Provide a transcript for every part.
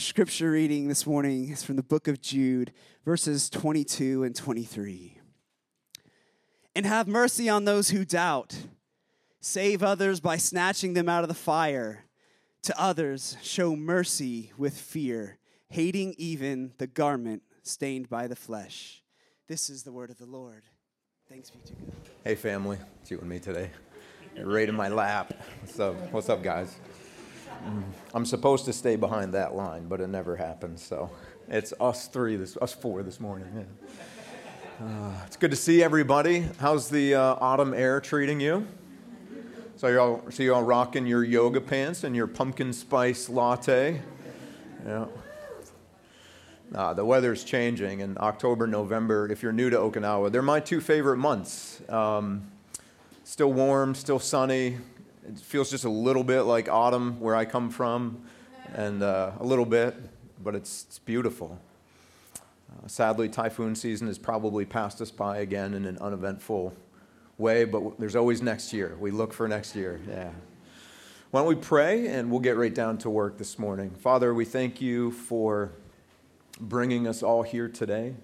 scripture reading this morning is from the book of Jude, verses 22 and 23. And have mercy on those who doubt. Save others by snatching them out of the fire. To others, show mercy with fear, hating even the garment stained by the flesh. This is the word of the Lord. Thanks be to God. Hey, family. It's you and me today. Right in my lap. What's up? What's up, guys? I'm supposed to stay behind that line, but it never happens. So it's us three, this, us four this morning. Yeah. Uh, it's good to see everybody. How's the uh, autumn air treating you? So you're all, so you're all rocking your yoga pants and your pumpkin spice latte? Yeah. Uh, the weather's changing in October, November. If you're new to Okinawa, they're my two favorite months. Um, still warm, still sunny, it feels just a little bit like autumn where I come from, and uh, a little bit, but it's, it's beautiful. Uh, sadly, typhoon season has probably passed us by again in an uneventful way, but there's always next year. We look for next year. Yeah. Why don't we pray and we'll get right down to work this morning. Father, we thank you for bringing us all here today.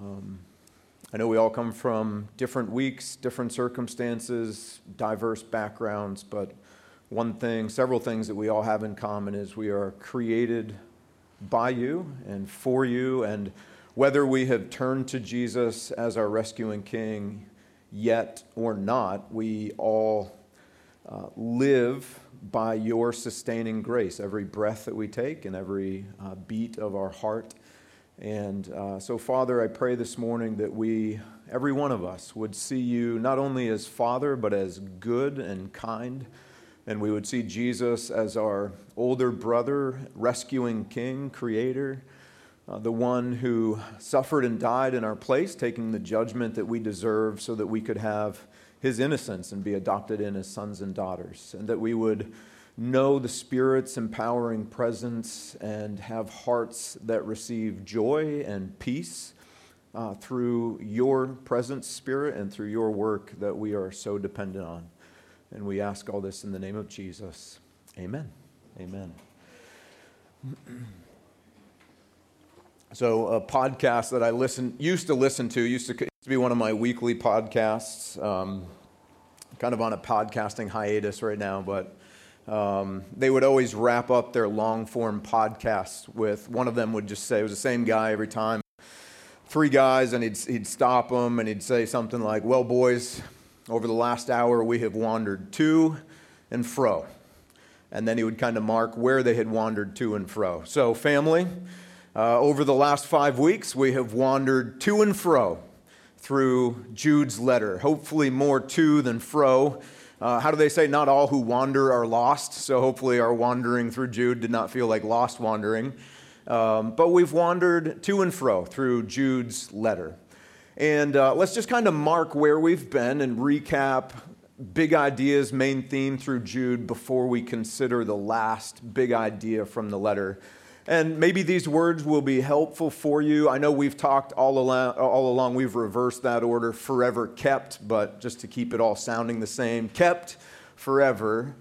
Um, I know we all come from different weeks, different circumstances, diverse backgrounds, but one thing, several things that we all have in common is we are created by you and for you. And whether we have turned to Jesus as our rescuing King yet or not, we all uh, live by your sustaining grace. Every breath that we take and every uh, beat of our heart and uh, so, Father, I pray this morning that we, every one of us, would see you not only as Father, but as good and kind. And we would see Jesus as our older brother, rescuing King, Creator, uh, the one who suffered and died in our place, taking the judgment that we deserve so that we could have his innocence and be adopted in as sons and daughters. And that we would know the Spirit's empowering presence and have hearts that receive joy and peace uh, through your presence, Spirit, and through your work that we are so dependent on. And we ask all this in the name of Jesus. Amen. Amen. So, a podcast that I listen, used to listen to, used to, used to be one of my weekly podcasts. Um, kind of on a podcasting hiatus right now, but um, they would always wrap up their long form podcasts with one of them would just say, it was the same guy every time, three guys, and he'd, he'd stop them and he'd say something like, Well, boys, over the last hour we have wandered to and fro. And then he would kind of mark where they had wandered to and fro. So, family, uh, over the last five weeks we have wandered to and fro through Jude's letter. Hopefully, more to than fro. Uh, how do they say not all who wander are lost? So hopefully our wandering through Jude did not feel like lost wandering. Um, but we've wandered to and fro through Jude's letter. And uh, let's just kind of mark where we've been and recap big ideas, main theme through Jude before we consider the last big idea from the letter. And maybe these words will be helpful for you. I know we've talked all along, all along, we've reversed that order forever kept, but just to keep it all sounding the same kept forever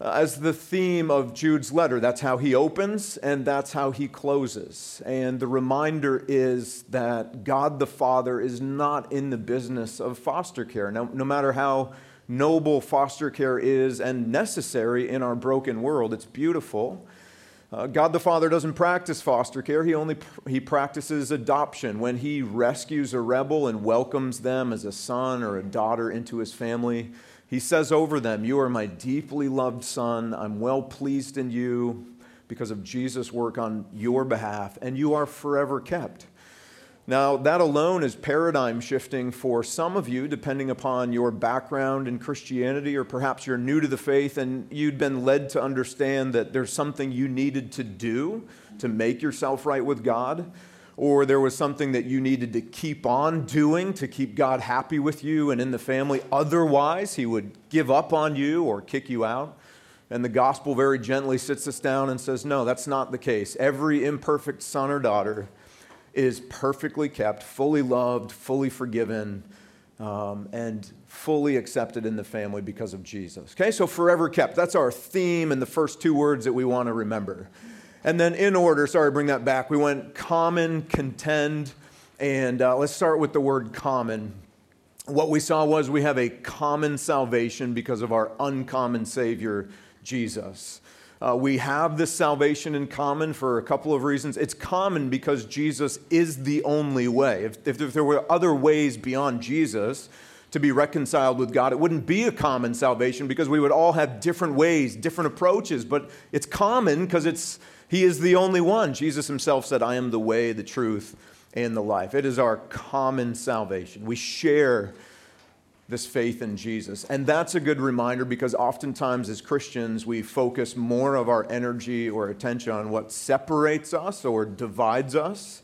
uh, as the theme of Jude's letter. That's how he opens and that's how he closes. And the reminder is that God the Father is not in the business of foster care. Now, no matter how noble foster care is and necessary in our broken world, it's beautiful. Uh, God the Father doesn't practice foster care. He only he practices adoption. When he rescues a rebel and welcomes them as a son or a daughter into his family, he says over them, "You are my deeply loved son. I'm well pleased in you because of Jesus' work on your behalf, and you are forever kept." Now, that alone is paradigm shifting for some of you, depending upon your background in Christianity, or perhaps you're new to the faith and you'd been led to understand that there's something you needed to do to make yourself right with God, or there was something that you needed to keep on doing to keep God happy with you and in the family. Otherwise, He would give up on you or kick you out. And the gospel very gently sits us down and says, No, that's not the case. Every imperfect son or daughter is perfectly kept, fully loved, fully forgiven, um, and fully accepted in the family because of Jesus. Okay, so forever kept. That's our theme and the first two words that we want to remember. And then in order, sorry, bring that back. We went common, contend, and uh, let's start with the word common. What we saw was we have a common salvation because of our uncommon Savior, Jesus. Uh, we have this salvation in common for a couple of reasons. It's common because Jesus is the only way. If, if, if there were other ways beyond Jesus, to be reconciled with God. It wouldn't be a common salvation because we would all have different ways, different approaches, but it's common because it's he is the only one. Jesus himself said, "I am the way, the truth, and the life." It is our common salvation. We share this faith in Jesus. And that's a good reminder because oftentimes as Christians, we focus more of our energy or attention on what separates us or divides us.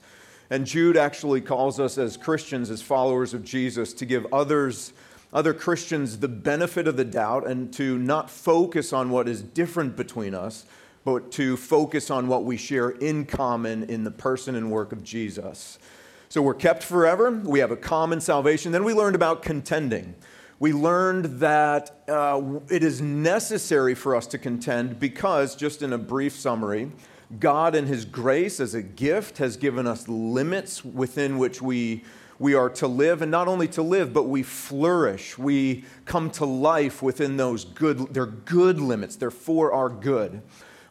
And Jude actually calls us as Christians, as followers of Jesus, to give others, other Christians, the benefit of the doubt and to not focus on what is different between us, but to focus on what we share in common in the person and work of Jesus. So we're kept forever. We have a common salvation. Then we learned about contending. We learned that uh, it is necessary for us to contend because, just in a brief summary, God, in His grace as a gift, has given us limits within which we, we are to live, and not only to live, but we flourish. We come to life within those good, they're good limits, they're for our good.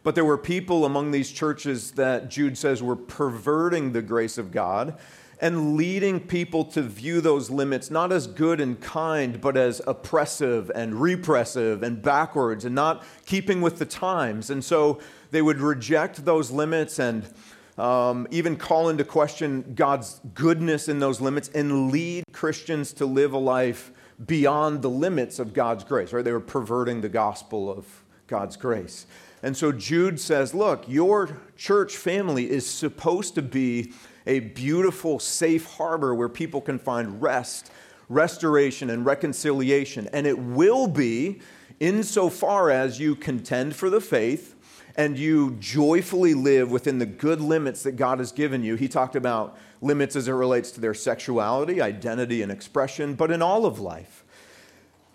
But there were people among these churches that Jude says were perverting the grace of God and leading people to view those limits not as good and kind, but as oppressive and repressive and backwards and not keeping with the times. And so they would reject those limits and um, even call into question God's goodness in those limits and lead Christians to live a life beyond the limits of God's grace, right? They were perverting the gospel of God's grace. And so Jude says, look, your church family is supposed to be a beautiful, safe harbor where people can find rest, restoration, and reconciliation. And it will be insofar as you contend for the faith and you joyfully live within the good limits that God has given you. He talked about limits as it relates to their sexuality, identity, and expression, but in all of life.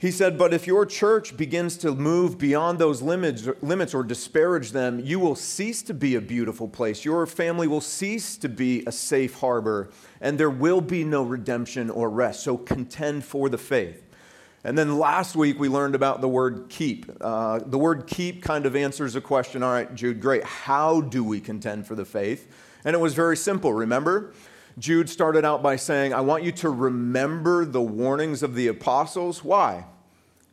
He said, But if your church begins to move beyond those limits, limits or disparage them, you will cease to be a beautiful place. Your family will cease to be a safe harbor, and there will be no redemption or rest. So contend for the faith. And then last week we learned about the word keep. Uh, the word keep kind of answers the question all right, Jude, great. How do we contend for the faith? And it was very simple, remember? Jude started out by saying, I want you to remember the warnings of the apostles. Why?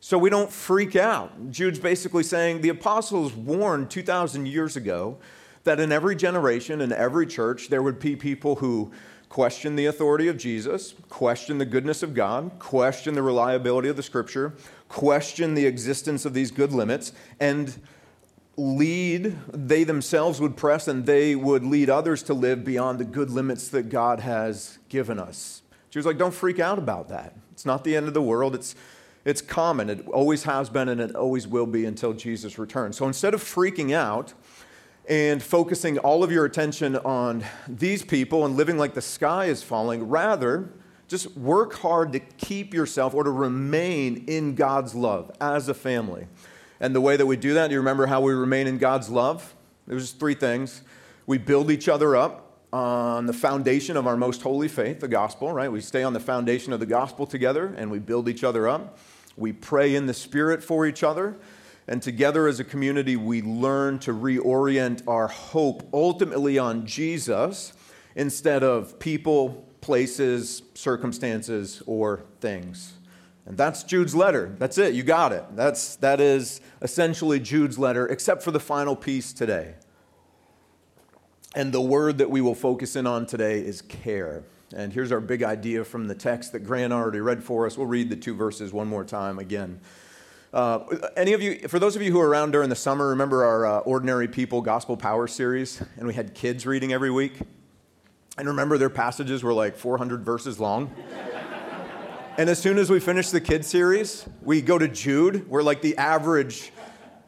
So we don't freak out. Jude's basically saying the apostles warned 2,000 years ago that in every generation, in every church, there would be people who question the authority of Jesus, question the goodness of God, question the reliability of the scripture, question the existence of these good limits, and lead, they themselves would press and they would lead others to live beyond the good limits that God has given us. She was like, don't freak out about that. It's not the end of the world. It's, it's common. It always has been and it always will be until Jesus returns. So instead of freaking out and focusing all of your attention on these people and living like the sky is falling, rather, just work hard to keep yourself or to remain in God's love as a family. And the way that we do that, do you remember how we remain in God's love? There's three things. We build each other up on the foundation of our most holy faith, the gospel, right? We stay on the foundation of the gospel together and we build each other up. We pray in the Spirit for each other. And together as a community, we learn to reorient our hope ultimately on Jesus instead of people, places, circumstances, or things. And that's Jude's letter. That's it. You got it. That's, that is essentially Jude's letter, except for the final piece today. And the word that we will focus in on today is care. And here's our big idea from the text that Grant already read for us. We'll read the two verses one more time again. Uh, any of you, for those of you who were around during the summer, remember our uh, Ordinary People Gospel Power series? And we had kids reading every week. And remember, their passages were like 400 verses long. And as soon as we finish the kids series, we go to Jude, where like the average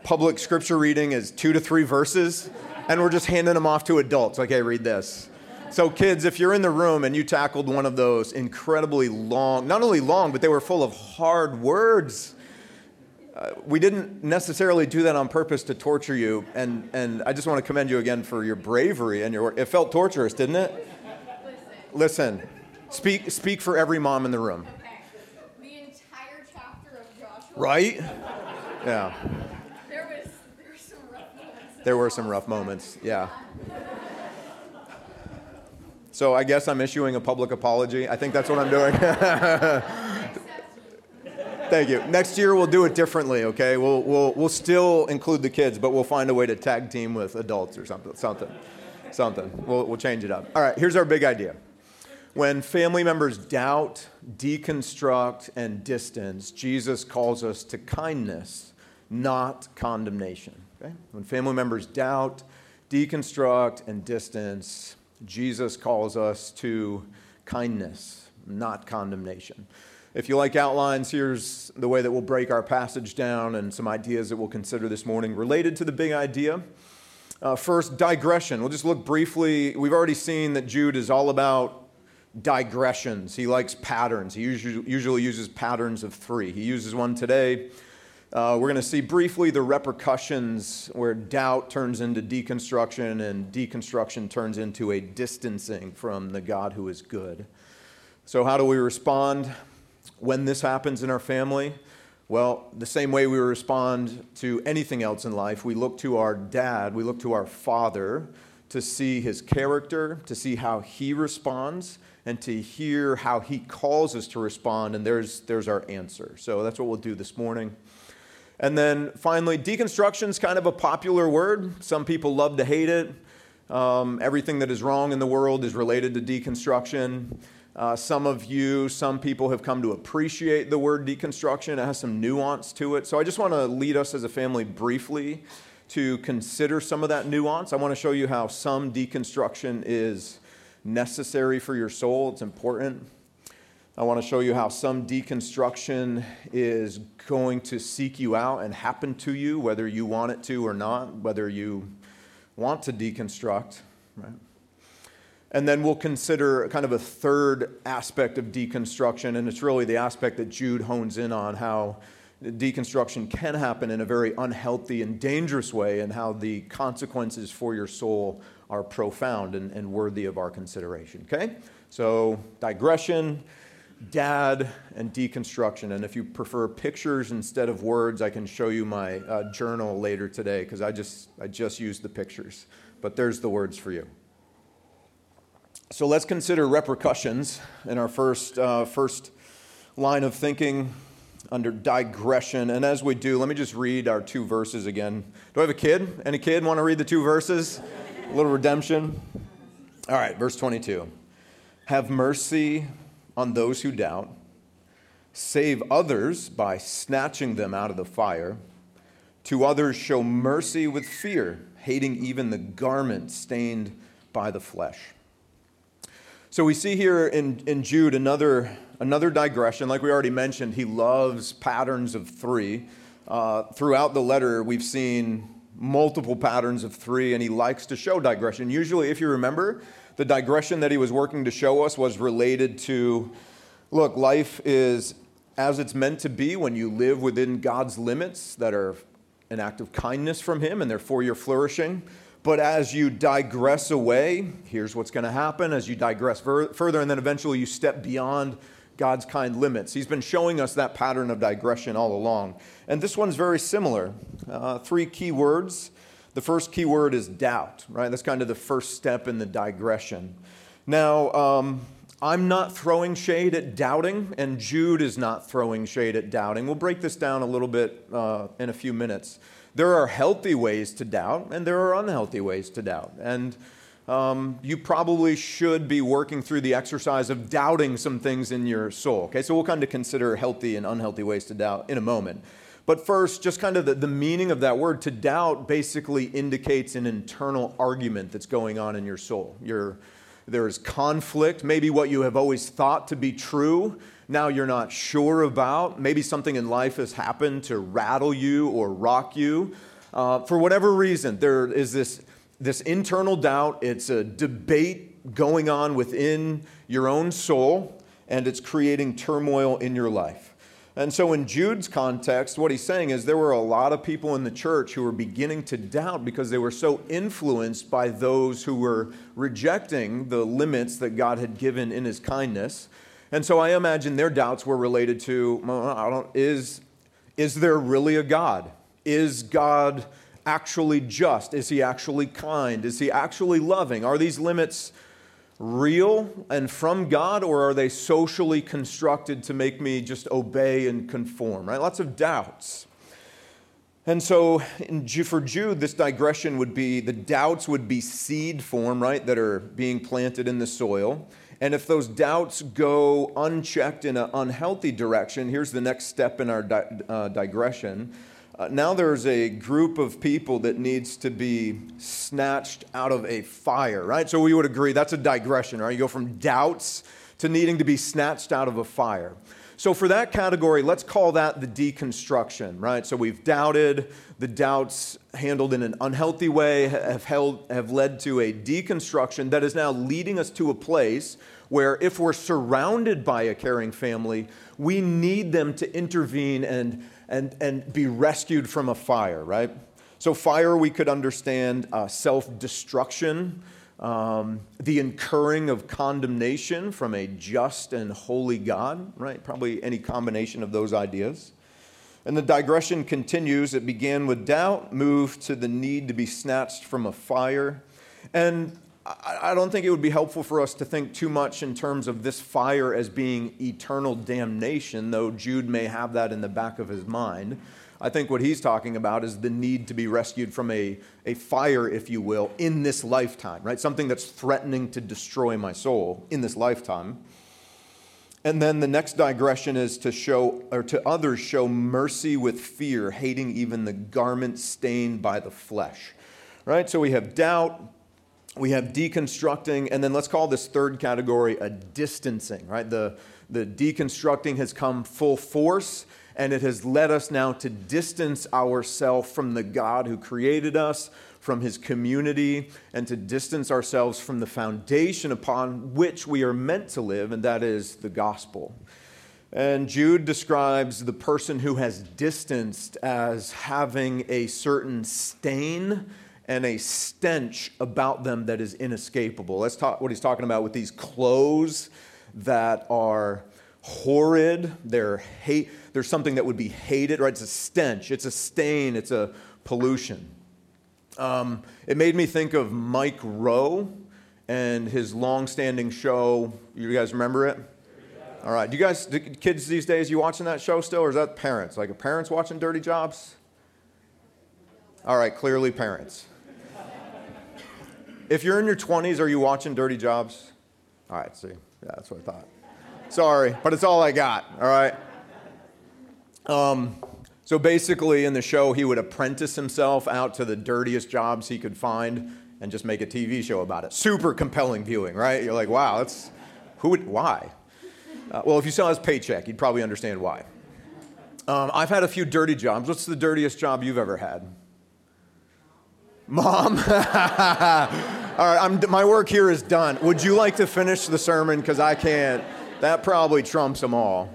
public scripture reading is two to three verses, and we're just handing them off to adults. Like, hey, read this. So, kids, if you're in the room and you tackled one of those incredibly long, not only long, but they were full of hard words, uh, we didn't necessarily do that on purpose to torture you, and, and I just want to commend you again for your bravery and your work. It felt torturous, didn't it? Listen. Listen. Speak, speak for every mom in the room. Okay. The entire chapter of Joshua. Right? Yeah. There was there were some rough moments. There were some rough moments, yeah. So I guess I'm issuing a public apology. I think that's what I'm doing. Thank you. Next year we'll do it differently, okay? We'll, we'll, we'll still include the kids, but we'll find a way to tag team with adults or something. Something. Something. We'll, we'll change it up. All right, here's our big idea. When family members doubt, deconstruct, and distance, Jesus calls us to kindness, not condemnation. Okay? When family members doubt, deconstruct, and distance, Jesus calls us to kindness, not condemnation. If you like outlines, here's the way that we'll break our passage down and some ideas that we'll consider this morning related to the big idea. Uh, first, digression. We'll just look briefly. We've already seen that Jude is all about digressions. He likes patterns. He usually, usually uses patterns of three. He uses one today. Uh, we're going to see briefly the repercussions where doubt turns into deconstruction and deconstruction turns into a distancing from the God who is good. So, how do we respond? when this happens in our family? Well, the same way we respond to anything else in life, we look to our dad, we look to our father to see his character, to see how he responds, and to hear how he calls us to respond. And there's, there's our answer. So that's what we'll do this morning. And then finally, deconstruction is kind of a popular word. Some people love to hate it. Um, everything that is wrong in the world is related to deconstruction. Uh, some of you, some people have come to appreciate the word deconstruction. It has some nuance to it. So I just want to lead us as a family briefly to consider some of that nuance. I want to show you how some deconstruction is necessary for your soul, it's important. I want to show you how some deconstruction is going to seek you out and happen to you, whether you want it to or not, whether you want to deconstruct, right? And then we'll consider kind of a third aspect of deconstruction, and it's really the aspect that Jude hones in on how deconstruction can happen in a very unhealthy and dangerous way, and how the consequences for your soul are profound and, and worthy of our consideration. Okay? So, digression, dad, and deconstruction. And if you prefer pictures instead of words, I can show you my uh, journal later today because I just, I just used the pictures. But there's the words for you. So let's consider repercussions in our first, uh, first line of thinking under digression. And as we do, let me just read our two verses again. Do I have a kid? Any kid want to read the two verses? A little redemption. All right, verse 22. Have mercy on those who doubt, save others by snatching them out of the fire. To others, show mercy with fear, hating even the garment stained by the flesh. So we see here in, in Jude another, another digression. Like we already mentioned, he loves patterns of three. Uh, throughout the letter, we've seen multiple patterns of three, and he likes to show digression. Usually, if you remember, the digression that he was working to show us was related to look, life is as it's meant to be when you live within God's limits that are an act of kindness from him, and therefore you're flourishing. But as you digress away, here's what's going to happen as you digress further, and then eventually you step beyond God's kind limits. He's been showing us that pattern of digression all along. And this one's very similar. Uh, three key words. The first key word is doubt, right? That's kind of the first step in the digression. Now, um, I'm not throwing shade at doubting, and Jude is not throwing shade at doubting. We'll break this down a little bit uh, in a few minutes there are healthy ways to doubt and there are unhealthy ways to doubt. And um, you probably should be working through the exercise of doubting some things in your soul. Okay, so we'll kind of consider healthy and unhealthy ways to doubt in a moment. But first, just kind of the, the meaning of that word to doubt basically indicates an internal argument that's going on in your soul. There is conflict, maybe what you have always thought to be true now you're not sure about. Maybe something in life has happened to rattle you or rock you. Uh, for whatever reason, there is this, this internal doubt. It's a debate going on within your own soul, and it's creating turmoil in your life. And so, in Jude's context, what he's saying is there were a lot of people in the church who were beginning to doubt because they were so influenced by those who were rejecting the limits that God had given in his kindness. And so, I imagine their doubts were related to well, is, is there really a God? Is God actually just? Is he actually kind? Is he actually loving? Are these limits real and from God, or are they socially constructed to make me just obey and conform? Right? Lots of doubts. And so for Jude, this digression would be the doubts would be seed form, right, that are being planted in the soil. And if those doubts go unchecked in an unhealthy direction, here's the next step in our di- uh, digression uh, now there's a group of people that needs to be snatched out of a fire, right? So we would agree that's a digression, right? You go from doubts to needing to be snatched out of a fire. So for that category, let's call that the deconstruction, right? So we've doubted, the doubts handled in an unhealthy way have, held, have led to a deconstruction that is now leading us to a place where if we're surrounded by a caring family, we need them to intervene and and, and be rescued from a fire, right? So, fire, we could understand uh, self destruction, um, the incurring of condemnation from a just and holy God, right? Probably any combination of those ideas. And the digression continues. It began with doubt, moved to the need to be snatched from a fire. And I don't think it would be helpful for us to think too much in terms of this fire as being eternal damnation, though Jude may have that in the back of his mind. I think what he's talking about is the need to be rescued from a, a fire, if you will, in this lifetime, right? Something that's threatening to destroy my soul in this lifetime. And then the next digression is to show, or to others, show mercy with fear, hating even the garment stained by the flesh, right? So we have doubt, we have deconstructing, and then let's call this third category a distancing, right? The, the deconstructing has come full force, and it has led us now to distance ourselves from the God who created us, from his community, and to distance ourselves from the foundation upon which we are meant to live, and that is the gospel. And Jude describes the person who has distanced as having a certain stain and a stench about them that is inescapable. That's talk, what he's talking about with these clothes that are horrid. They're hate, there's something that would be hated, right? It's a stench, it's a stain, it's a pollution. Um, it made me think of Mike Rowe and his long-standing show. You guys remember it? All right. Do you guys, do kids these days, you watching that show still, or is that parents? Like, are parents watching Dirty Jobs? All right, clearly parents. If you're in your 20s, are you watching Dirty Jobs? All right, see. Yeah, that's what I thought. Sorry, but it's all I got, all right? Um, so basically, in the show, he would apprentice himself out to the dirtiest jobs he could find and just make a TV show about it. Super compelling viewing, right? You're like, wow, that's who would, why? Uh, well, if you saw his paycheck, you'd probably understand why. Um, I've had a few dirty jobs. What's the dirtiest job you've ever had? Mom. all right, I'm, my work here is done. Would you like to finish the sermon? Because I can't. That probably trumps them all.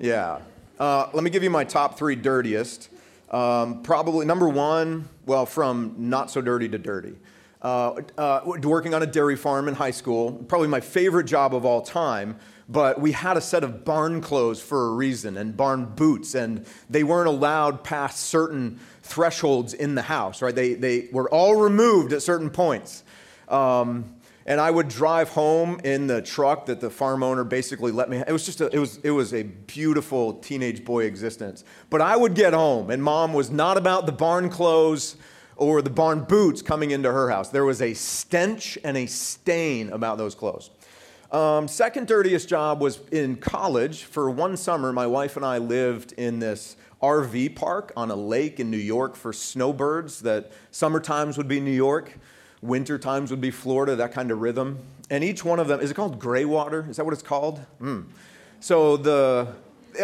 Yeah. Uh, let me give you my top three dirtiest. Um, probably number one, well, from not so dirty to dirty. Uh, uh, working on a dairy farm in high school, probably my favorite job of all time but we had a set of barn clothes for a reason and barn boots, and they weren't allowed past certain thresholds in the house, right? They, they were all removed at certain points. Um, and I would drive home in the truck that the farm owner basically let me. It was just a, it was it was a beautiful teenage boy existence. But I would get home, and mom was not about the barn clothes or the barn boots coming into her house. There was a stench and a stain about those clothes. Um, second dirtiest job was in college. For one summer, my wife and I lived in this RV park on a lake in New York for snowbirds that summer times would be New York, winter times would be Florida, that kind of rhythm. And each one of them, is it called gray water? Is that what it's called? Mm. So the,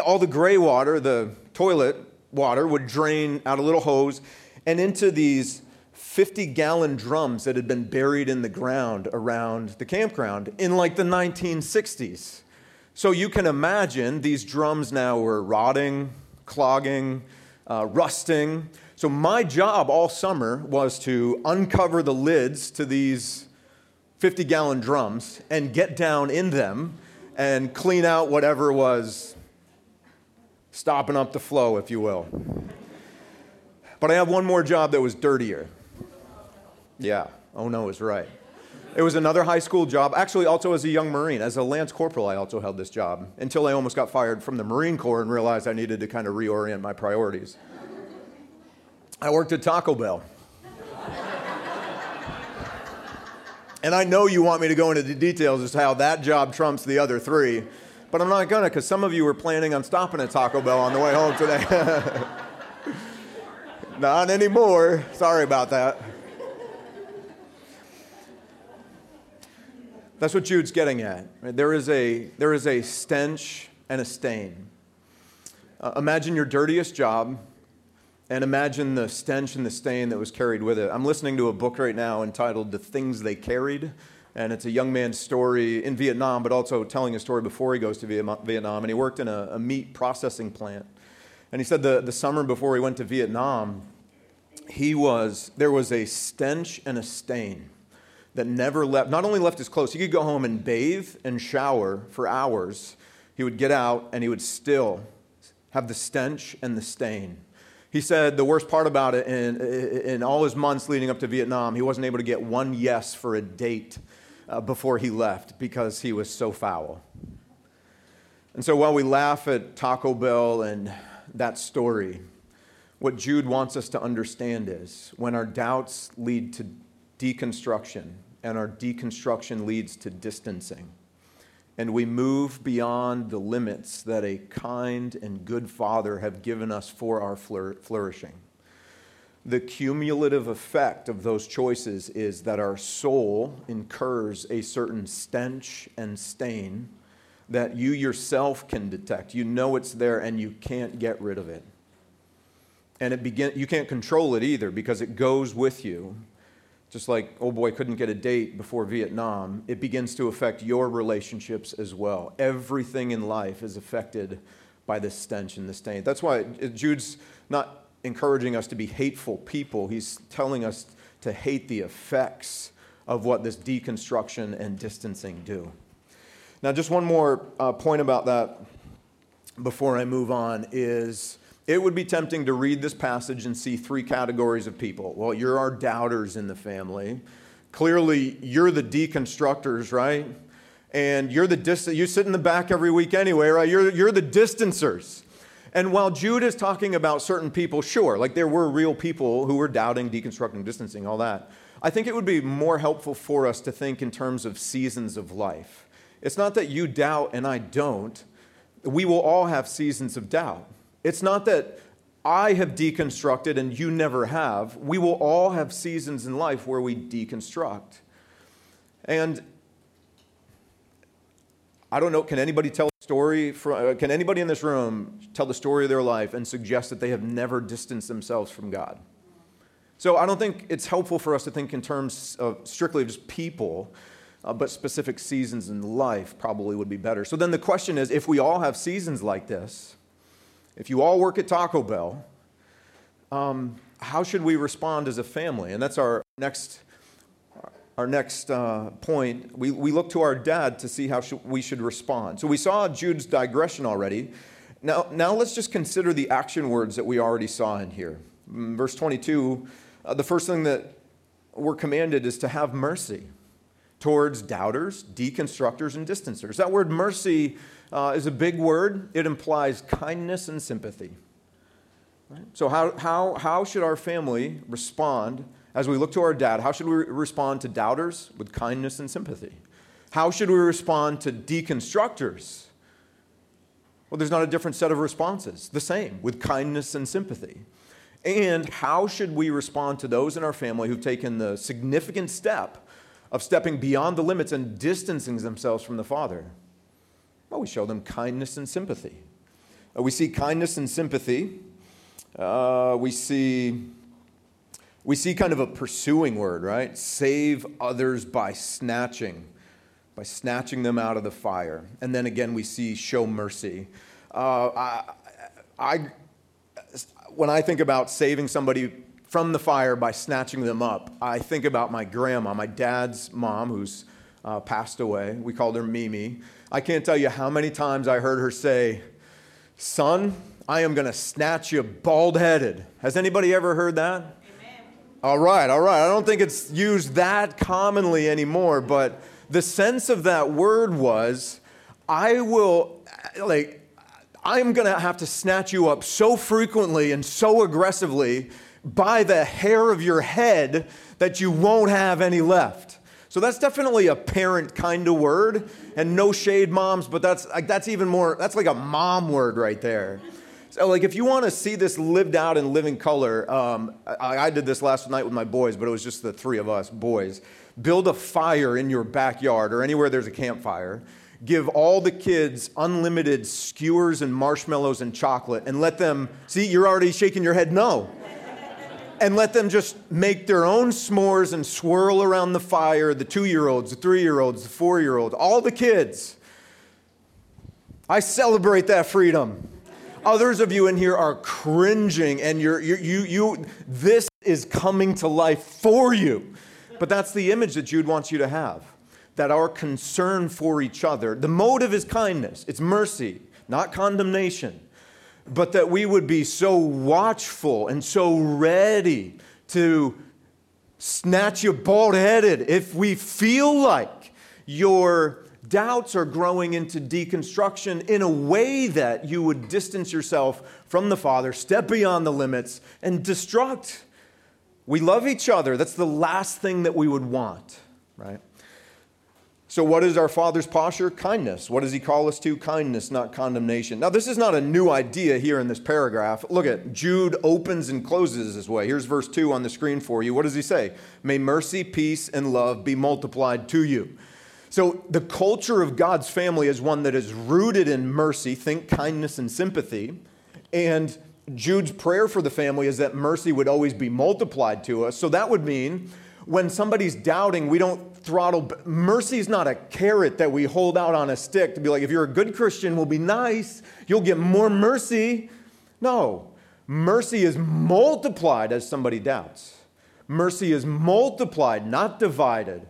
all the gray water, the toilet water, would drain out a little hose and into these 50 gallon drums that had been buried in the ground around the campground in like the 1960s. So you can imagine these drums now were rotting, clogging, uh, rusting. So my job all summer was to uncover the lids to these 50 gallon drums and get down in them and clean out whatever was stopping up the flow, if you will. But I have one more job that was dirtier. Yeah, oh no is right. It was another high school job, actually, also as a young Marine. As a Lance Corporal, I also held this job until I almost got fired from the Marine Corps and realized I needed to kind of reorient my priorities. I worked at Taco Bell. and I know you want me to go into the details as to how that job trumps the other three, but I'm not gonna because some of you were planning on stopping at Taco Bell on the way home today. not anymore. Sorry about that. That's what Jude's getting at. Right? There, is a, there is a stench and a stain. Uh, imagine your dirtiest job and imagine the stench and the stain that was carried with it. I'm listening to a book right now entitled The Things They Carried, and it's a young man's story in Vietnam, but also telling a story before he goes to Vietnam. And he worked in a, a meat processing plant. And he said the, the summer before he went to Vietnam, he was, there was a stench and a stain that never left, not only left his clothes, he could go home and bathe and shower for hours. He would get out and he would still have the stench and the stain. He said the worst part about it, in, in all his months leading up to Vietnam, he wasn't able to get one yes for a date uh, before he left because he was so foul. And so while we laugh at Taco Bell and that story, what Jude wants us to understand is when our doubts lead to deconstruction, and our deconstruction leads to distancing. And we move beyond the limits that a kind and good Father have given us for our flourishing. The cumulative effect of those choices is that our soul incurs a certain stench and stain that you yourself can detect. You know it's there and you can't get rid of it. And it begin, you can't control it either because it goes with you just like old boy couldn't get a date before Vietnam, it begins to affect your relationships as well. Everything in life is affected by this stench and this stain. That's why Jude's not encouraging us to be hateful people. He's telling us to hate the effects of what this deconstruction and distancing do. Now, just one more uh, point about that before I move on is it would be tempting to read this passage and see three categories of people. Well, you're our doubters in the family. Clearly, you're the deconstructors, right? And you're the dist- you sit in the back every week anyway, right? You're, you're the distancers. And while Jude is talking about certain people, sure, like there were real people who were doubting, deconstructing, distancing, all that. I think it would be more helpful for us to think in terms of seasons of life. It's not that you doubt and I don't. We will all have seasons of doubt. It's not that I have deconstructed and you never have. We will all have seasons in life where we deconstruct. And I don't know, can anybody tell a story? From, uh, can anybody in this room tell the story of their life and suggest that they have never distanced themselves from God? So I don't think it's helpful for us to think in terms of strictly just people, uh, but specific seasons in life probably would be better. So then the question is if we all have seasons like this, if you all work at Taco Bell, um, how should we respond as a family? And that's our next, our next uh, point. We, we look to our dad to see how sh- we should respond. So we saw Jude's digression already. Now, now let's just consider the action words that we already saw in here. In verse 22, uh, the first thing that we're commanded is to have mercy towards doubters, deconstructors, and distancers. That word mercy uh, is a big word. It implies kindness and sympathy. Right? So, how, how, how should our family respond as we look to our dad? How should we respond to doubters? With kindness and sympathy. How should we respond to deconstructors? Well, there's not a different set of responses, the same, with kindness and sympathy. And how should we respond to those in our family who've taken the significant step of stepping beyond the limits and distancing themselves from the Father? Well, we show them kindness and sympathy. Uh, we see kindness and sympathy. Uh, we see we see kind of a pursuing word, right? Save others by snatching, by snatching them out of the fire. And then again, we see show mercy. Uh, I, I, when I think about saving somebody from the fire by snatching them up, I think about my grandma, my dad's mom, who's uh, passed away. We called her Mimi. I can't tell you how many times I heard her say, Son, I am going to snatch you bald headed. Has anybody ever heard that? Amen. All right, all right. I don't think it's used that commonly anymore, but the sense of that word was, I will, like, I'm going to have to snatch you up so frequently and so aggressively by the hair of your head that you won't have any left. So that's definitely a parent kind of word, and no shade, moms, but that's like that's even more. That's like a mom word right there. So, like, if you want to see this lived out in living color, um, I, I did this last night with my boys, but it was just the three of us boys. Build a fire in your backyard or anywhere there's a campfire give all the kids unlimited skewers and marshmallows and chocolate and let them see you're already shaking your head no and let them just make their own s'mores and swirl around the fire the two year olds the three year olds the four year olds all the kids. I celebrate that freedom. Others of you in here are cringing and you're, you're you you this is coming to life for you. But that's the image that jude wants you to have that our concern for each other, the motive is kindness, it's mercy, not condemnation, but that we would be so watchful and so ready to snatch you bald headed if we feel like your doubts are growing into deconstruction in a way that you would distance yourself from the Father, step beyond the limits, and destruct. We love each other. That's the last thing that we would want, right? So, what is our Father's posture? Kindness. What does He call us to? Kindness, not condemnation. Now, this is not a new idea here in this paragraph. Look at Jude opens and closes this way. Here's verse 2 on the screen for you. What does he say? May mercy, peace, and love be multiplied to you. So, the culture of God's family is one that is rooted in mercy, think kindness and sympathy. And Jude's prayer for the family is that mercy would always be multiplied to us. So, that would mean when somebody's doubting, we don't throttle. Mercy is not a carrot that we hold out on a stick to be like, if you're a good Christian, we'll be nice, you'll get more mercy. No, mercy is multiplied as somebody doubts. Mercy is multiplied, not divided,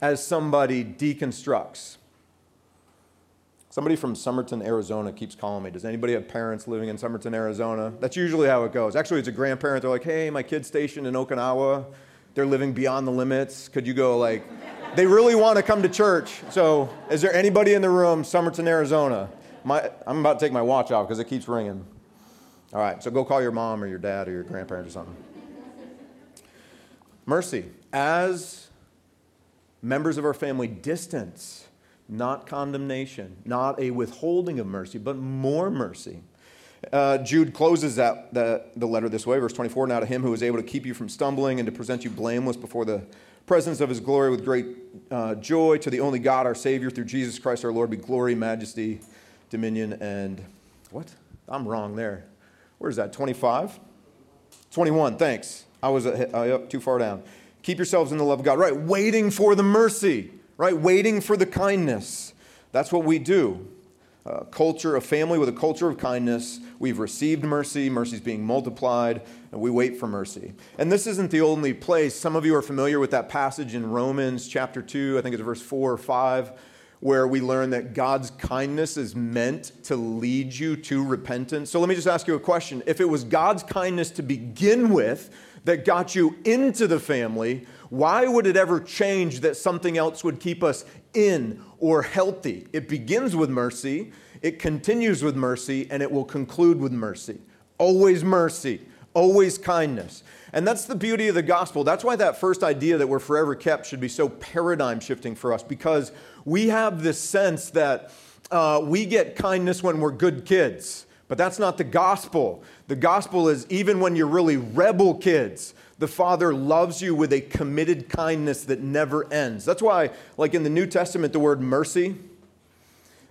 as somebody deconstructs. Somebody from Somerton, Arizona keeps calling me. Does anybody have parents living in Somerton, Arizona? That's usually how it goes. Actually, it's a grandparent. They're like, hey, my kid's stationed in Okinawa. They're living beyond the limits. Could you go like, they really want to come to church. So, is there anybody in the room, Somerton, Arizona? My, I'm about to take my watch off because it keeps ringing. All right, so go call your mom or your dad or your grandparents or something. Mercy. As members of our family, distance, not condemnation, not a withholding of mercy, but more mercy. Uh, Jude closes that, that, the letter this way, verse 24. Now to him who is able to keep you from stumbling and to present you blameless before the presence of his glory with great uh, joy to the only God, our Savior, through Jesus Christ our Lord, be glory, majesty, dominion, and what? I'm wrong there. Where is that? 25? 21, thanks. I was uh, up too far down. Keep yourselves in the love of God. Right, waiting for the mercy, right? Waiting for the kindness. That's what we do culture, a family with a culture of kindness. We've received mercy, mercy's being multiplied, and we wait for mercy. And this isn't the only place. Some of you are familiar with that passage in Romans chapter 2, I think it's verse 4 or 5, where we learn that God's kindness is meant to lead you to repentance. So let me just ask you a question. If it was God's kindness to begin with that got you into the family, why would it ever change that something else would keep us in or healthy? It begins with mercy, it continues with mercy, and it will conclude with mercy. Always mercy, always kindness. And that's the beauty of the gospel. That's why that first idea that we're forever kept should be so paradigm shifting for us because we have this sense that uh, we get kindness when we're good kids. But that's not the gospel. The gospel is even when you're really rebel kids, the Father loves you with a committed kindness that never ends. That's why, like in the New Testament, the word mercy,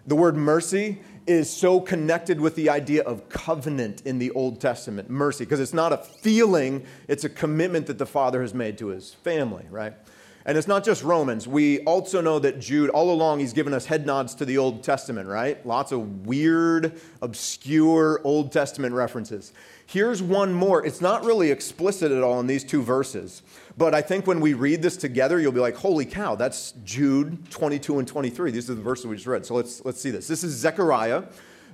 the word mercy is so connected with the idea of covenant in the Old Testament. Mercy, because it's not a feeling, it's a commitment that the Father has made to his family, right? And it's not just Romans. We also know that Jude, all along, he's given us head nods to the Old Testament, right? Lots of weird, obscure Old Testament references. Here's one more. It's not really explicit at all in these two verses, but I think when we read this together, you'll be like, holy cow, that's Jude 22 and 23. These are the verses we just read. So let's, let's see this. This is Zechariah.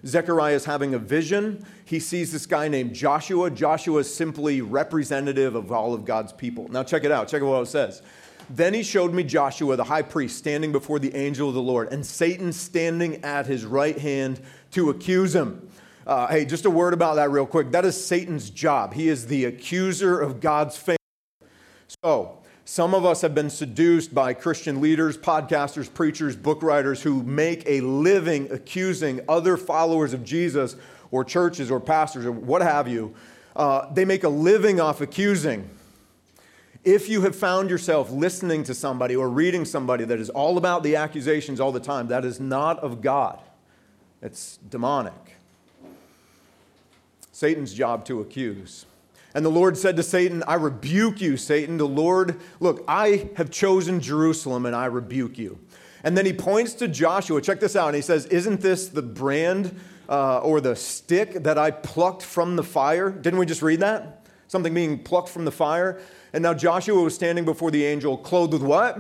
Zechariah is having a vision. He sees this guy named Joshua. Joshua is simply representative of all of God's people. Now, check it out. Check out what it says. Then he showed me Joshua, the high priest, standing before the angel of the Lord, and Satan standing at his right hand to accuse him. Uh, hey, just a word about that, real quick. That is Satan's job. He is the accuser of God's family. So, some of us have been seduced by Christian leaders, podcasters, preachers, book writers who make a living accusing other followers of Jesus or churches or pastors or what have you. Uh, they make a living off accusing. If you have found yourself listening to somebody or reading somebody that is all about the accusations all the time, that is not of God. It's demonic. Satan's job to accuse. And the Lord said to Satan, I rebuke you, Satan. The Lord, look, I have chosen Jerusalem and I rebuke you. And then he points to Joshua. Check this out. And he says, Isn't this the brand uh, or the stick that I plucked from the fire? Didn't we just read that? Something being plucked from the fire. And now Joshua was standing before the angel, clothed with what?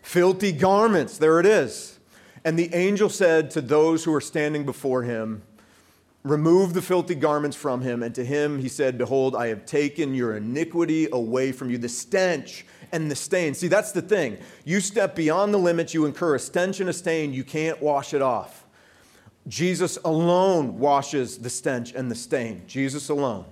Filthy garments. There it is. And the angel said to those who were standing before him, Remove the filthy garments from him. And to him he said, Behold, I have taken your iniquity away from you, the stench and the stain. See, that's the thing. You step beyond the limits, you incur a stench and a stain, you can't wash it off. Jesus alone washes the stench and the stain. Jesus alone.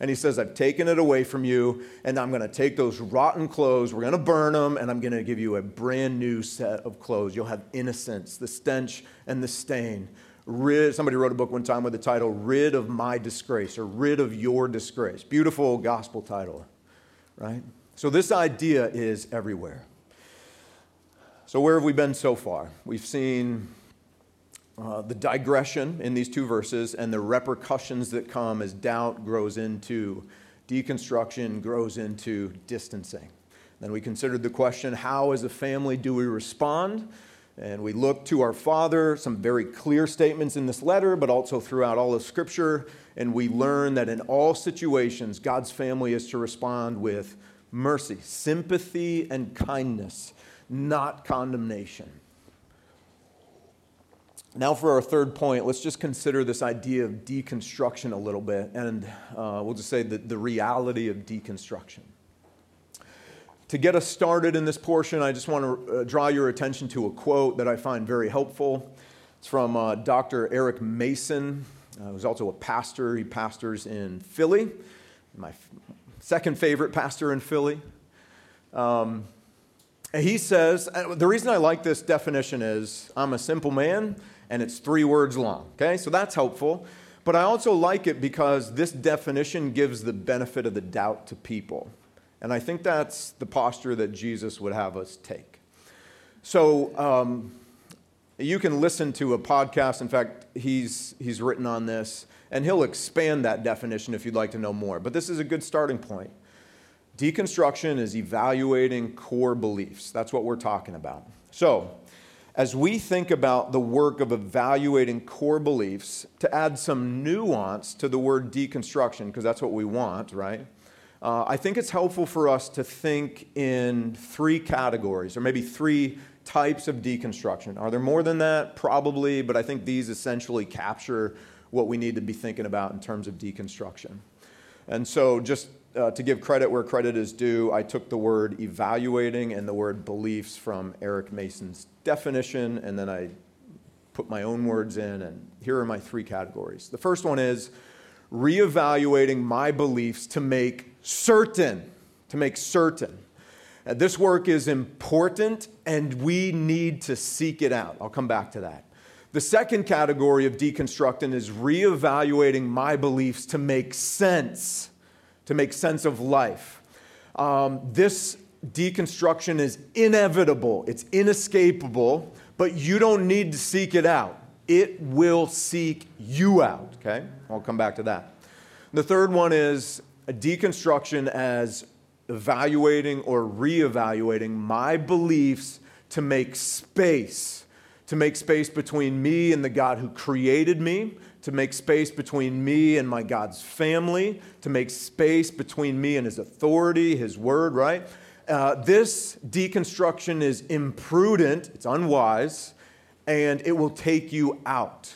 And he says, I've taken it away from you, and I'm going to take those rotten clothes, we're going to burn them, and I'm going to give you a brand new set of clothes. You'll have innocence, the stench and the stain. Rid, somebody wrote a book one time with the title, Rid of My Disgrace, or Rid of Your Disgrace. Beautiful gospel title, right? So this idea is everywhere. So, where have we been so far? We've seen uh, the digression in these two verses and the repercussions that come as doubt grows into deconstruction, grows into distancing. Then we considered the question how, as a family, do we respond? And we look to our Father, some very clear statements in this letter, but also throughout all of Scripture. And we learn that in all situations, God's family is to respond with mercy, sympathy, and kindness, not condemnation. Now, for our third point, let's just consider this idea of deconstruction a little bit, and uh, we'll just say the, the reality of deconstruction. To get us started in this portion, I just want to uh, draw your attention to a quote that I find very helpful. It's from uh, Dr. Eric Mason, uh, who's also a pastor. He pastors in Philly, my f- second favorite pastor in Philly. Um, he says, uh, the reason I like this definition is I'm a simple man and it's three words long. Okay, so that's helpful. But I also like it because this definition gives the benefit of the doubt to people. And I think that's the posture that Jesus would have us take. So um, you can listen to a podcast. In fact, he's, he's written on this, and he'll expand that definition if you'd like to know more. But this is a good starting point. Deconstruction is evaluating core beliefs. That's what we're talking about. So, as we think about the work of evaluating core beliefs, to add some nuance to the word deconstruction, because that's what we want, right? Uh, I think it's helpful for us to think in three categories, or maybe three types of deconstruction. Are there more than that? Probably, but I think these essentially capture what we need to be thinking about in terms of deconstruction. And so, just uh, to give credit where credit is due, I took the word evaluating and the word beliefs from Eric Mason's definition, and then I put my own words in, and here are my three categories. The first one is reevaluating my beliefs to make certain, to make certain. This work is important, and we need to seek it out. I'll come back to that. The second category of deconstructing is reevaluating my beliefs to make sense, to make sense of life. Um, this deconstruction is inevitable, it's inescapable, but you don't need to seek it out. It will seek you out, okay? I'll come back to that. The third one is deconstruction as evaluating or reevaluating my beliefs to make space, to make space between me and the God who created me, to make space between me and my God's family, to make space between me and his authority, his word, right? Uh, this deconstruction is imprudent, it's unwise, and it will take you out.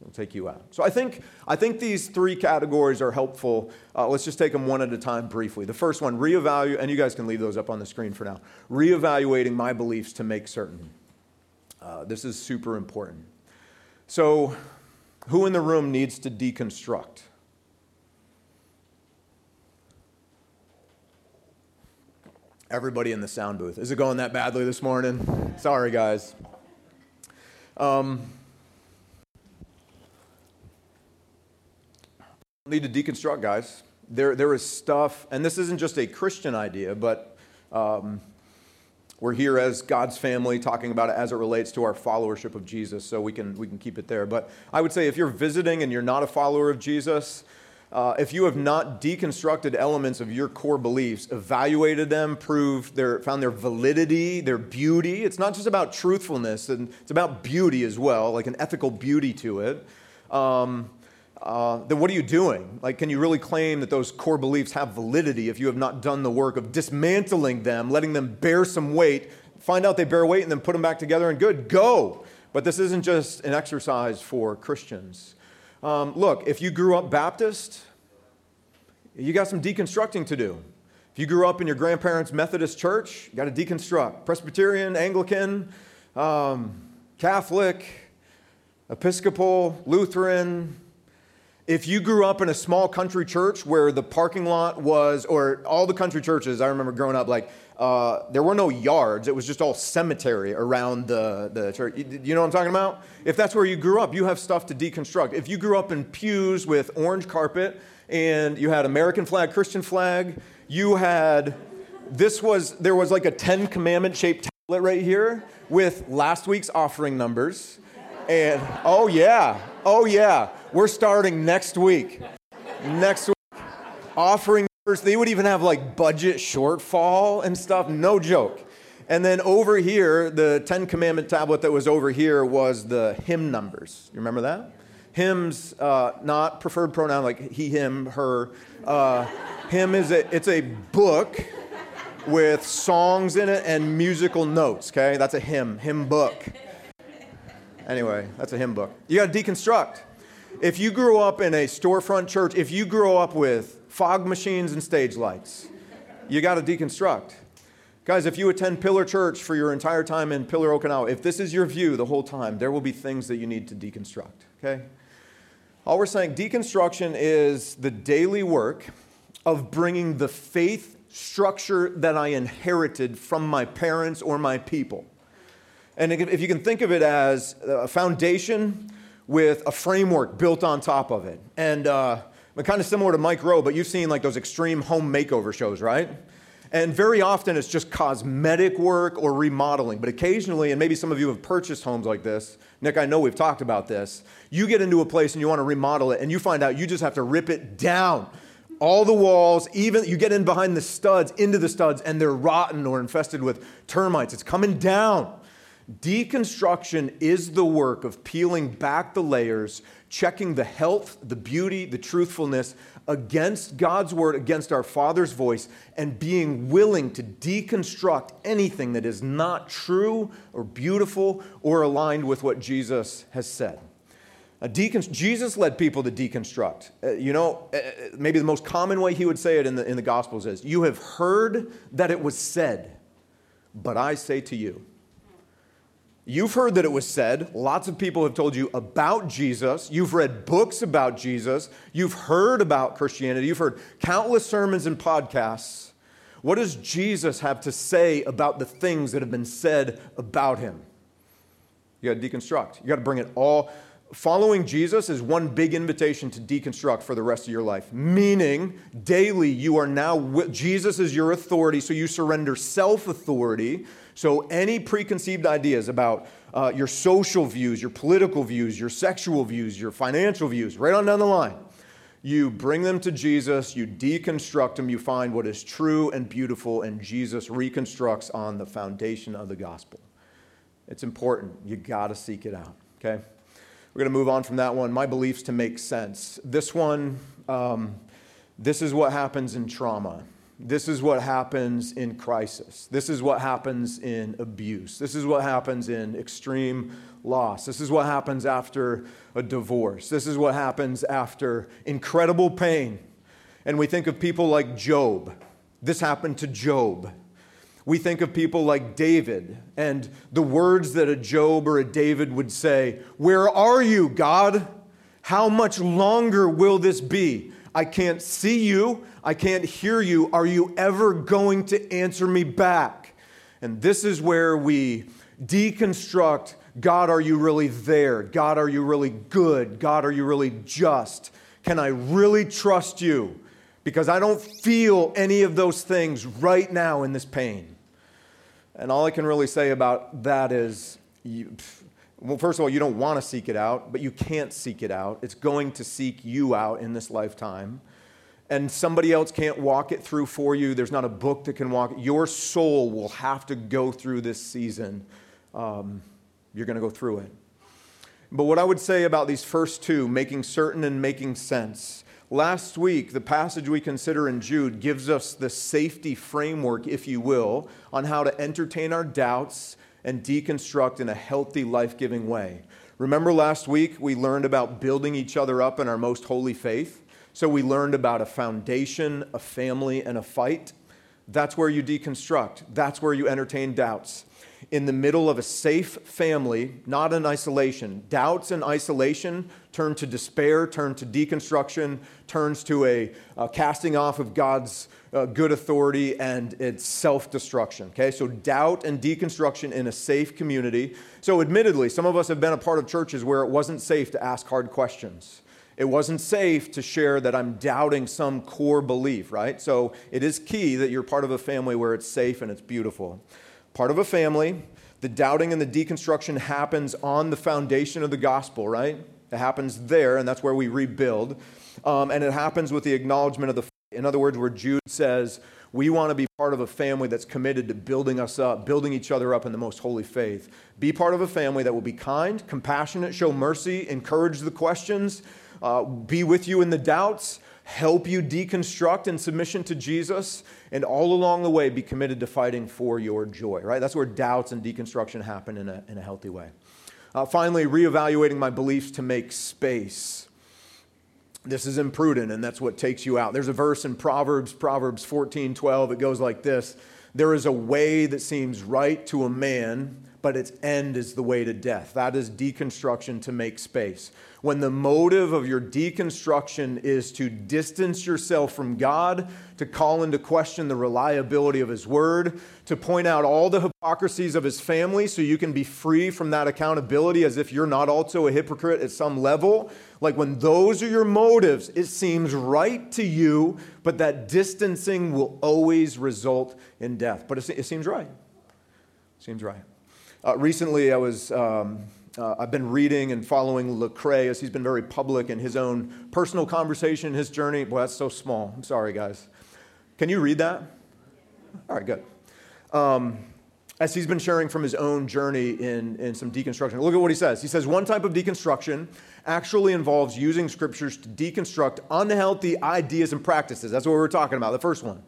It'll take you out. So I think, I think these three categories are helpful. Uh, let's just take them one at a time briefly. The first one, reevaluate, and you guys can leave those up on the screen for now. Reevaluating my beliefs to make certain. Uh, this is super important. So, who in the room needs to deconstruct? Everybody in the sound booth. Is it going that badly this morning? Sorry, guys. Um, need to deconstruct, guys. There, there is stuff, and this isn't just a Christian idea, but um, we're here as God's family talking about it as it relates to our followership of Jesus, so we can, we can keep it there. But I would say if you're visiting and you're not a follower of Jesus, uh, if you have not deconstructed elements of your core beliefs, evaluated them, proved their, found their validity, their beauty, it's not just about truthfulness, and it's about beauty as well, like an ethical beauty to it. Um, uh, then what are you doing? Like, can you really claim that those core beliefs have validity if you have not done the work of dismantling them, letting them bear some weight, find out they bear weight, and then put them back together and good, go. But this isn't just an exercise for Christians. Um, look, if you grew up Baptist, you got some deconstructing to do. If you grew up in your grandparents' Methodist church, you got to deconstruct. Presbyterian, Anglican, um, Catholic, Episcopal, Lutheran, if you grew up in a small country church where the parking lot was, or all the country churches, I remember growing up, like, uh, there were no yards. It was just all cemetery around the, the church. You, you know what I'm talking about? If that's where you grew up, you have stuff to deconstruct. If you grew up in pews with orange carpet and you had American flag, Christian flag, you had, this was, there was like a 10 commandment shaped tablet right here with last week's offering numbers. And, oh yeah, oh yeah. We're starting next week. Next week. Offering numbers. They would even have like budget shortfall and stuff. No joke. And then over here, the Ten Commandment tablet that was over here was the hymn numbers. You remember that? Hymns, uh, not preferred pronoun like he, him, her. Uh, hymn is a, it's a book with songs in it and musical notes. Okay, that's a hymn, hymn book. Anyway, that's a hymn book. You got to deconstruct. If you grew up in a storefront church, if you grew up with fog machines and stage lights, you got to deconstruct. Guys, if you attend Pillar Church for your entire time in Pillar, Okinawa, if this is your view the whole time, there will be things that you need to deconstruct, okay? All we're saying, deconstruction is the daily work of bringing the faith structure that I inherited from my parents or my people. And if you can think of it as a foundation with a framework built on top of it. And uh, kind of similar to Mike Rowe, but you've seen like those extreme home makeover shows, right? And very often it's just cosmetic work or remodeling. But occasionally, and maybe some of you have purchased homes like this, Nick, I know we've talked about this. You get into a place and you want to remodel it, and you find out you just have to rip it down. All the walls, even you get in behind the studs, into the studs, and they're rotten or infested with termites. It's coming down. Deconstruction is the work of peeling back the layers, checking the health, the beauty, the truthfulness against God's word, against our Father's voice, and being willing to deconstruct anything that is not true or beautiful or aligned with what Jesus has said. Jesus led people to deconstruct. Uh, you know, uh, uh, maybe the most common way he would say it in the, in the Gospels is You have heard that it was said, but I say to you. You've heard that it was said. Lots of people have told you about Jesus. You've read books about Jesus. You've heard about Christianity. You've heard countless sermons and podcasts. What does Jesus have to say about the things that have been said about him? You got to deconstruct. You got to bring it all. Following Jesus is one big invitation to deconstruct for the rest of your life. Meaning, daily you are now, with Jesus is your authority, so you surrender self authority so, any preconceived ideas about uh, your social views, your political views, your sexual views, your financial views, right on down the line, You bring them to Jesus, you deconstruct them, you find what is true and beautiful, and Jesus reconstructs on the foundation of the gospel. It's important. You got to seek it out, okay? We're going to move on from that one. My beliefs to make sense. This one, um, this is what happens in trauma. This is what happens in crisis. This is what happens in abuse. This is what happens in extreme loss. This is what happens after a divorce. This is what happens after incredible pain. And we think of people like Job. This happened to Job. We think of people like David and the words that a Job or a David would say Where are you, God? How much longer will this be? I can't see you. I can't hear you. Are you ever going to answer me back? And this is where we deconstruct God, are you really there? God, are you really good? God, are you really just? Can I really trust you? Because I don't feel any of those things right now in this pain. And all I can really say about that is, you, well, first of all, you don't want to seek it out, but you can't seek it out. It's going to seek you out in this lifetime. And somebody else can't walk it through for you. There's not a book that can walk it. Your soul will have to go through this season. Um, you're going to go through it. But what I would say about these first two, making certain and making sense, last week, the passage we consider in Jude gives us the safety framework, if you will, on how to entertain our doubts and deconstruct in a healthy, life giving way. Remember last week we learned about building each other up in our most holy faith? So we learned about a foundation, a family, and a fight. That's where you deconstruct, that's where you entertain doubts in the middle of a safe family, not in isolation. Doubts and isolation turn to despair, turn to deconstruction, turns to a, a casting off of God's uh, good authority, and it's self destruction. Okay, so doubt and deconstruction in a safe community. So, admittedly, some of us have been a part of churches where it wasn't safe to ask hard questions. It wasn't safe to share that I'm doubting some core belief, right? So, it is key that you're part of a family where it's safe and it's beautiful part of a family. The doubting and the deconstruction happens on the foundation of the gospel, right? It happens there, and that's where we rebuild. Um, and it happens with the acknowledgement of the. In other words, where Jude says, we want to be part of a family that's committed to building us up, building each other up in the most holy faith. Be part of a family that will be kind, compassionate, show mercy, encourage the questions, uh, be with you in the doubts, help you deconstruct in submission to Jesus, and all along the way be committed to fighting for your joy, right? That's where doubts and deconstruction happen in a, in a healthy way. Uh, finally, reevaluating my beliefs to make space. This is imprudent, and that's what takes you out. There's a verse in Proverbs, Proverbs 14 12. It goes like this There is a way that seems right to a man, but its end is the way to death. That is deconstruction to make space when the motive of your deconstruction is to distance yourself from God, to call into question the reliability of His Word, to point out all the hypocrisies of His family so you can be free from that accountability as if you're not also a hypocrite at some level. Like when those are your motives, it seems right to you, but that distancing will always result in death. But it, seems right. Seems right. Uh, recently, I was. Um, uh, I've been reading and following Lecrae as he's been very public in his own personal conversation, his journey. Boy, that's so small. I'm sorry, guys. Can you read that? All right, good. Um, as he's been sharing from his own journey in, in some deconstruction. Look at what he says. He says, one type of deconstruction actually involves using scriptures to deconstruct unhealthy ideas and practices. That's what we're talking about, the first one.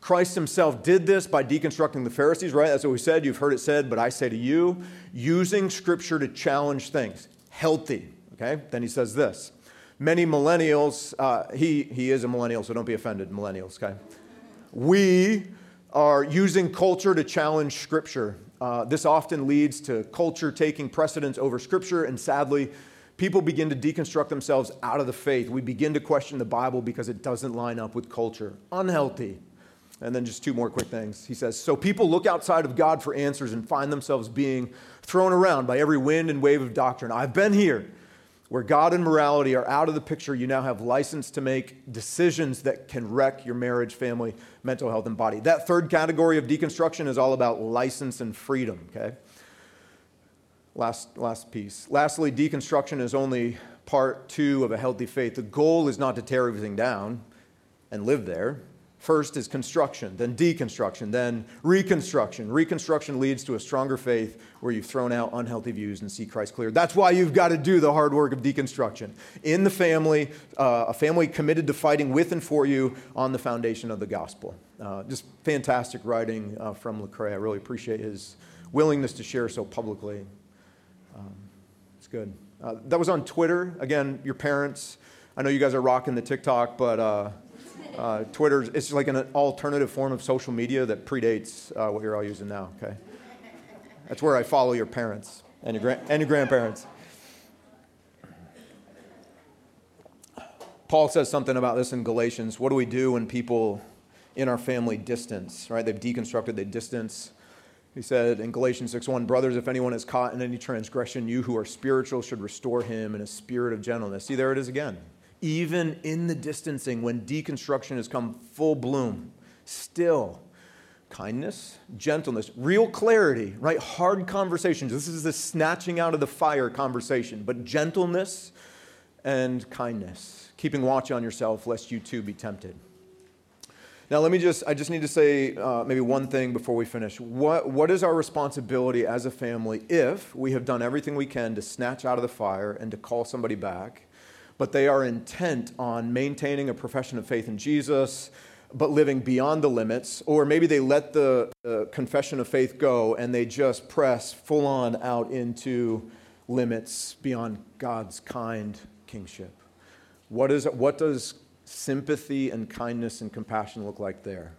Christ himself did this by deconstructing the Pharisees, right? That's what we said. You've heard it said, but I say to you, using scripture to challenge things. Healthy, okay? Then he says this. Many millennials, uh, he, he is a millennial, so don't be offended, millennials, okay? We are using culture to challenge scripture. Uh, this often leads to culture taking precedence over scripture, and sadly, people begin to deconstruct themselves out of the faith. We begin to question the Bible because it doesn't line up with culture. Unhealthy. And then just two more quick things. He says, So people look outside of God for answers and find themselves being thrown around by every wind and wave of doctrine. I've been here. Where God and morality are out of the picture, you now have license to make decisions that can wreck your marriage, family, mental health, and body. That third category of deconstruction is all about license and freedom, okay? Last, last piece. Lastly, deconstruction is only part two of a healthy faith. The goal is not to tear everything down and live there. First is construction, then deconstruction, then reconstruction. Reconstruction leads to a stronger faith where you've thrown out unhealthy views and see Christ clear. That's why you've got to do the hard work of deconstruction. In the family, uh, a family committed to fighting with and for you on the foundation of the gospel. Uh, just fantastic writing uh, from Lecrae. I really appreciate his willingness to share so publicly. Um, it's good. Uh, that was on Twitter. Again, your parents. I know you guys are rocking the TikTok, but uh, Twitter is like an alternative form of social media that predates uh, what you're all using now. Okay, that's where I follow your parents and your gra- and your grandparents. Paul says something about this in Galatians. What do we do when people in our family distance? Right? They've deconstructed. They distance. He said in Galatians 6:1, brothers, if anyone is caught in any transgression, you who are spiritual should restore him in a spirit of gentleness. See, there it is again even in the distancing, when deconstruction has come full bloom, still kindness, gentleness, real clarity, right? Hard conversations. This is the snatching out of the fire conversation, but gentleness and kindness, keeping watch on yourself lest you too be tempted. Now, let me just, I just need to say uh, maybe one thing before we finish. What, what is our responsibility as a family if we have done everything we can to snatch out of the fire and to call somebody back? But they are intent on maintaining a profession of faith in Jesus, but living beyond the limits. Or maybe they let the uh, confession of faith go and they just press full on out into limits beyond God's kind kingship. What, is, what does sympathy and kindness and compassion look like there?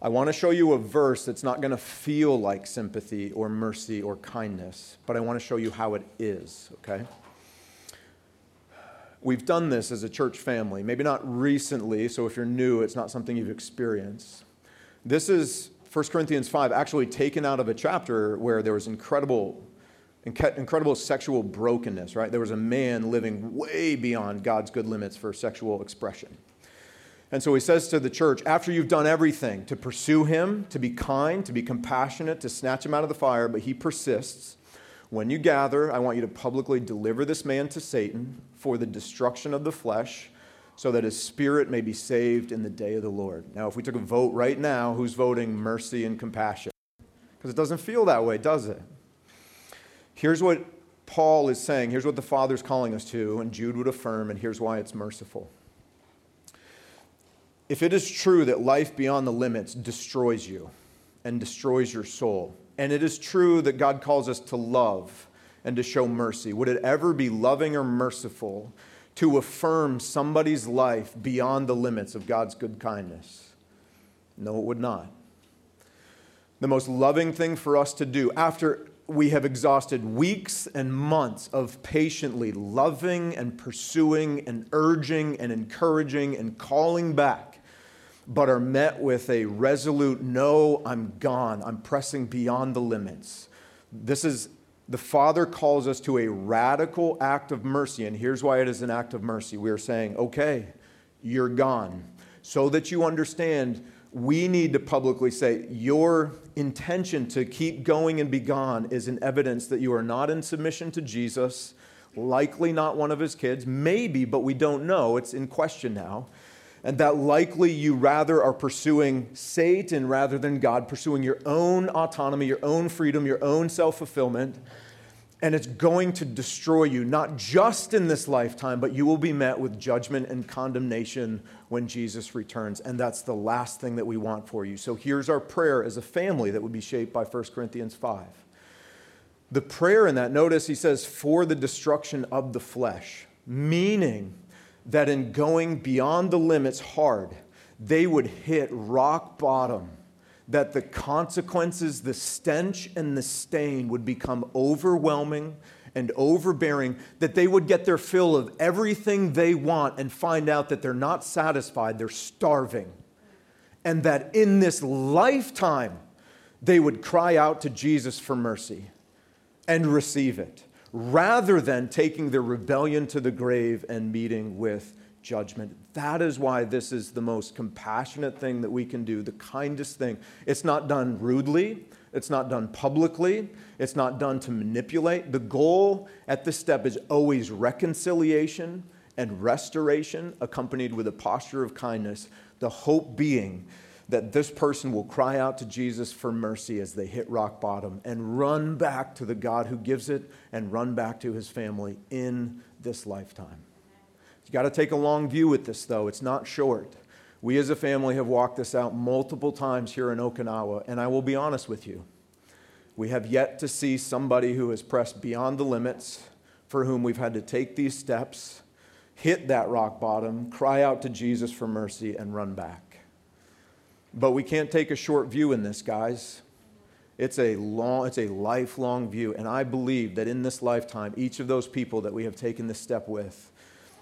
I want to show you a verse that's not going to feel like sympathy or mercy or kindness, but I want to show you how it is, okay? We've done this as a church family, maybe not recently, so if you're new, it's not something you've experienced. This is 1 Corinthians 5, actually taken out of a chapter where there was incredible, incredible sexual brokenness, right? There was a man living way beyond God's good limits for sexual expression. And so he says to the church, after you've done everything to pursue him, to be kind, to be compassionate, to snatch him out of the fire, but he persists, when you gather, I want you to publicly deliver this man to Satan for the destruction of the flesh, so that his spirit may be saved in the day of the Lord. Now, if we took a vote right now, who's voting mercy and compassion? Because it doesn't feel that way, does it? Here's what Paul is saying. Here's what the Father's calling us to, and Jude would affirm, and here's why it's merciful. If it is true that life beyond the limits destroys you and destroys your soul, and it is true that God calls us to love and to show mercy. Would it ever be loving or merciful to affirm somebody's life beyond the limits of God's good kindness? No, it would not. The most loving thing for us to do after we have exhausted weeks and months of patiently loving and pursuing and urging and encouraging and calling back but are met with a resolute no, I'm gone. I'm pressing beyond the limits. This is the Father calls us to a radical act of mercy, and here's why it is an act of mercy. We are saying, okay, you're gone. So that you understand, we need to publicly say, your intention to keep going and be gone is an evidence that you are not in submission to Jesus, likely not one of his kids, maybe, but we don't know. It's in question now and that likely you rather are pursuing Satan rather than God, pursuing your own autonomy, your own freedom, your own self fulfillment. And it's going to destroy you, not just in this lifetime, but you will be met with judgment and condemnation when Jesus returns. And that's the last thing that we want for you. So here's our prayer as a family that would be shaped by 1 Corinthians 5. The prayer in that, notice he says, for the destruction of the flesh, meaning that in going beyond the limits hard, they would hit rock bottom, that the consequences, the stench, and the stain would become overwhelming and overbearing, that they would get their fill of everything they want and find out that they're not satisfied, they're starving. And that in this lifetime, they would cry out to Jesus for mercy and receive it rather than taking their rebellion to the grave and meeting with judgment. That is why this is the most compassionate thing that we can do, the kindest thing. It's not done rudely, It's not done publicly. It's not done to manipulate. The goal at this step is always reconciliation and restoration, accompanied with a posture of kindness. The hope being that this person will cry out to Jesus for mercy as they hit rock bottom and run back to the God who gives it and run back to his family in this lifetime. You got to take a long view with this, though. It's not short. We as a family have walked this out multiple times here in Okinawa, and I will be honest with you. We have yet to see somebody who has pressed beyond the limits, for whom we've had to take these steps, hit that rock bottom, cry out to Jesus for mercy, and run back. But we can't take a short view in this, guys. It's a long, it's a lifelong view, and I believe that in this lifetime, each of those people that we have taken this step with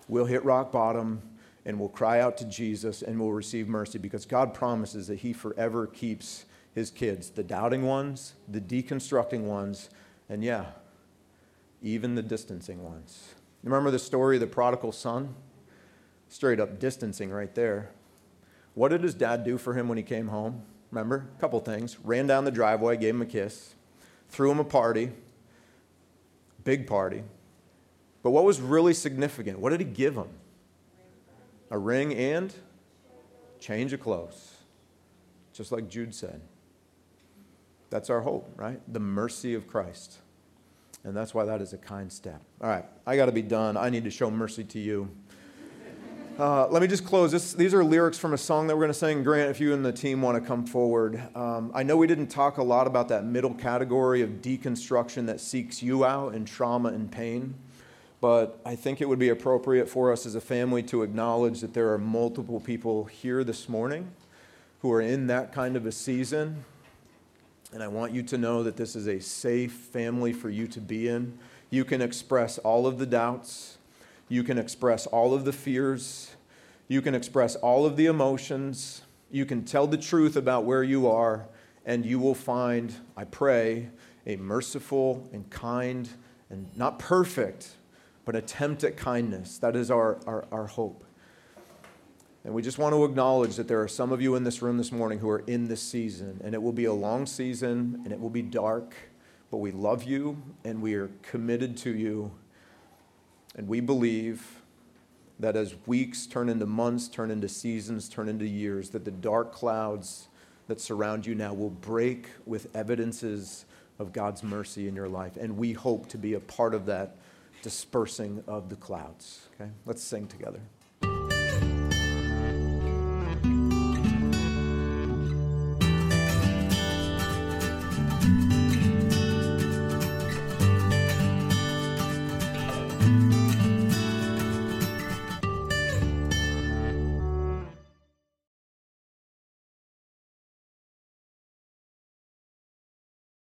will hit rock bottom and will cry out to Jesus and will receive mercy because God promises that He forever keeps His kids, the doubting ones, the deconstructing ones, and yeah, even the distancing ones. Remember the story of the prodigal son? Straight up distancing right there. What did his dad do for him when he came home? Remember? A couple things. Ran down the driveway, gave him a kiss, threw him a party, big party. But what was really significant? What did he give him? a ring and change of clothes, just like Jude said. That's our hope, right? The mercy of Christ. And that's why that is a kind step. All right, I got to be done. I need to show mercy to you. Uh, let me just close. This, these are lyrics from a song that we're going to sing. Grant, if you and the team want to come forward. Um, I know we didn't talk a lot about that middle category of deconstruction that seeks you out in trauma and pain. But I think it would be appropriate for us as a family to acknowledge that there are multiple people here this morning who are in that kind of a season. And I want you to know that this is a safe family for you to be in. You can express all of the doubts, you can express all of the fears, you can express all of the emotions, you can tell the truth about where you are, and you will find, I pray, a merciful and kind and not perfect, but attempt at kindness. That is our, our, our hope. And we just want to acknowledge that there are some of you in this room this morning who are in this season, and it will be a long season and it will be dark, but we love you and we are committed to you. And we believe that as weeks turn into months, turn into seasons, turn into years, that the dark clouds that surround you now will break with evidences of God's mercy in your life. And we hope to be a part of that dispersing of the clouds. Okay? Let's sing together.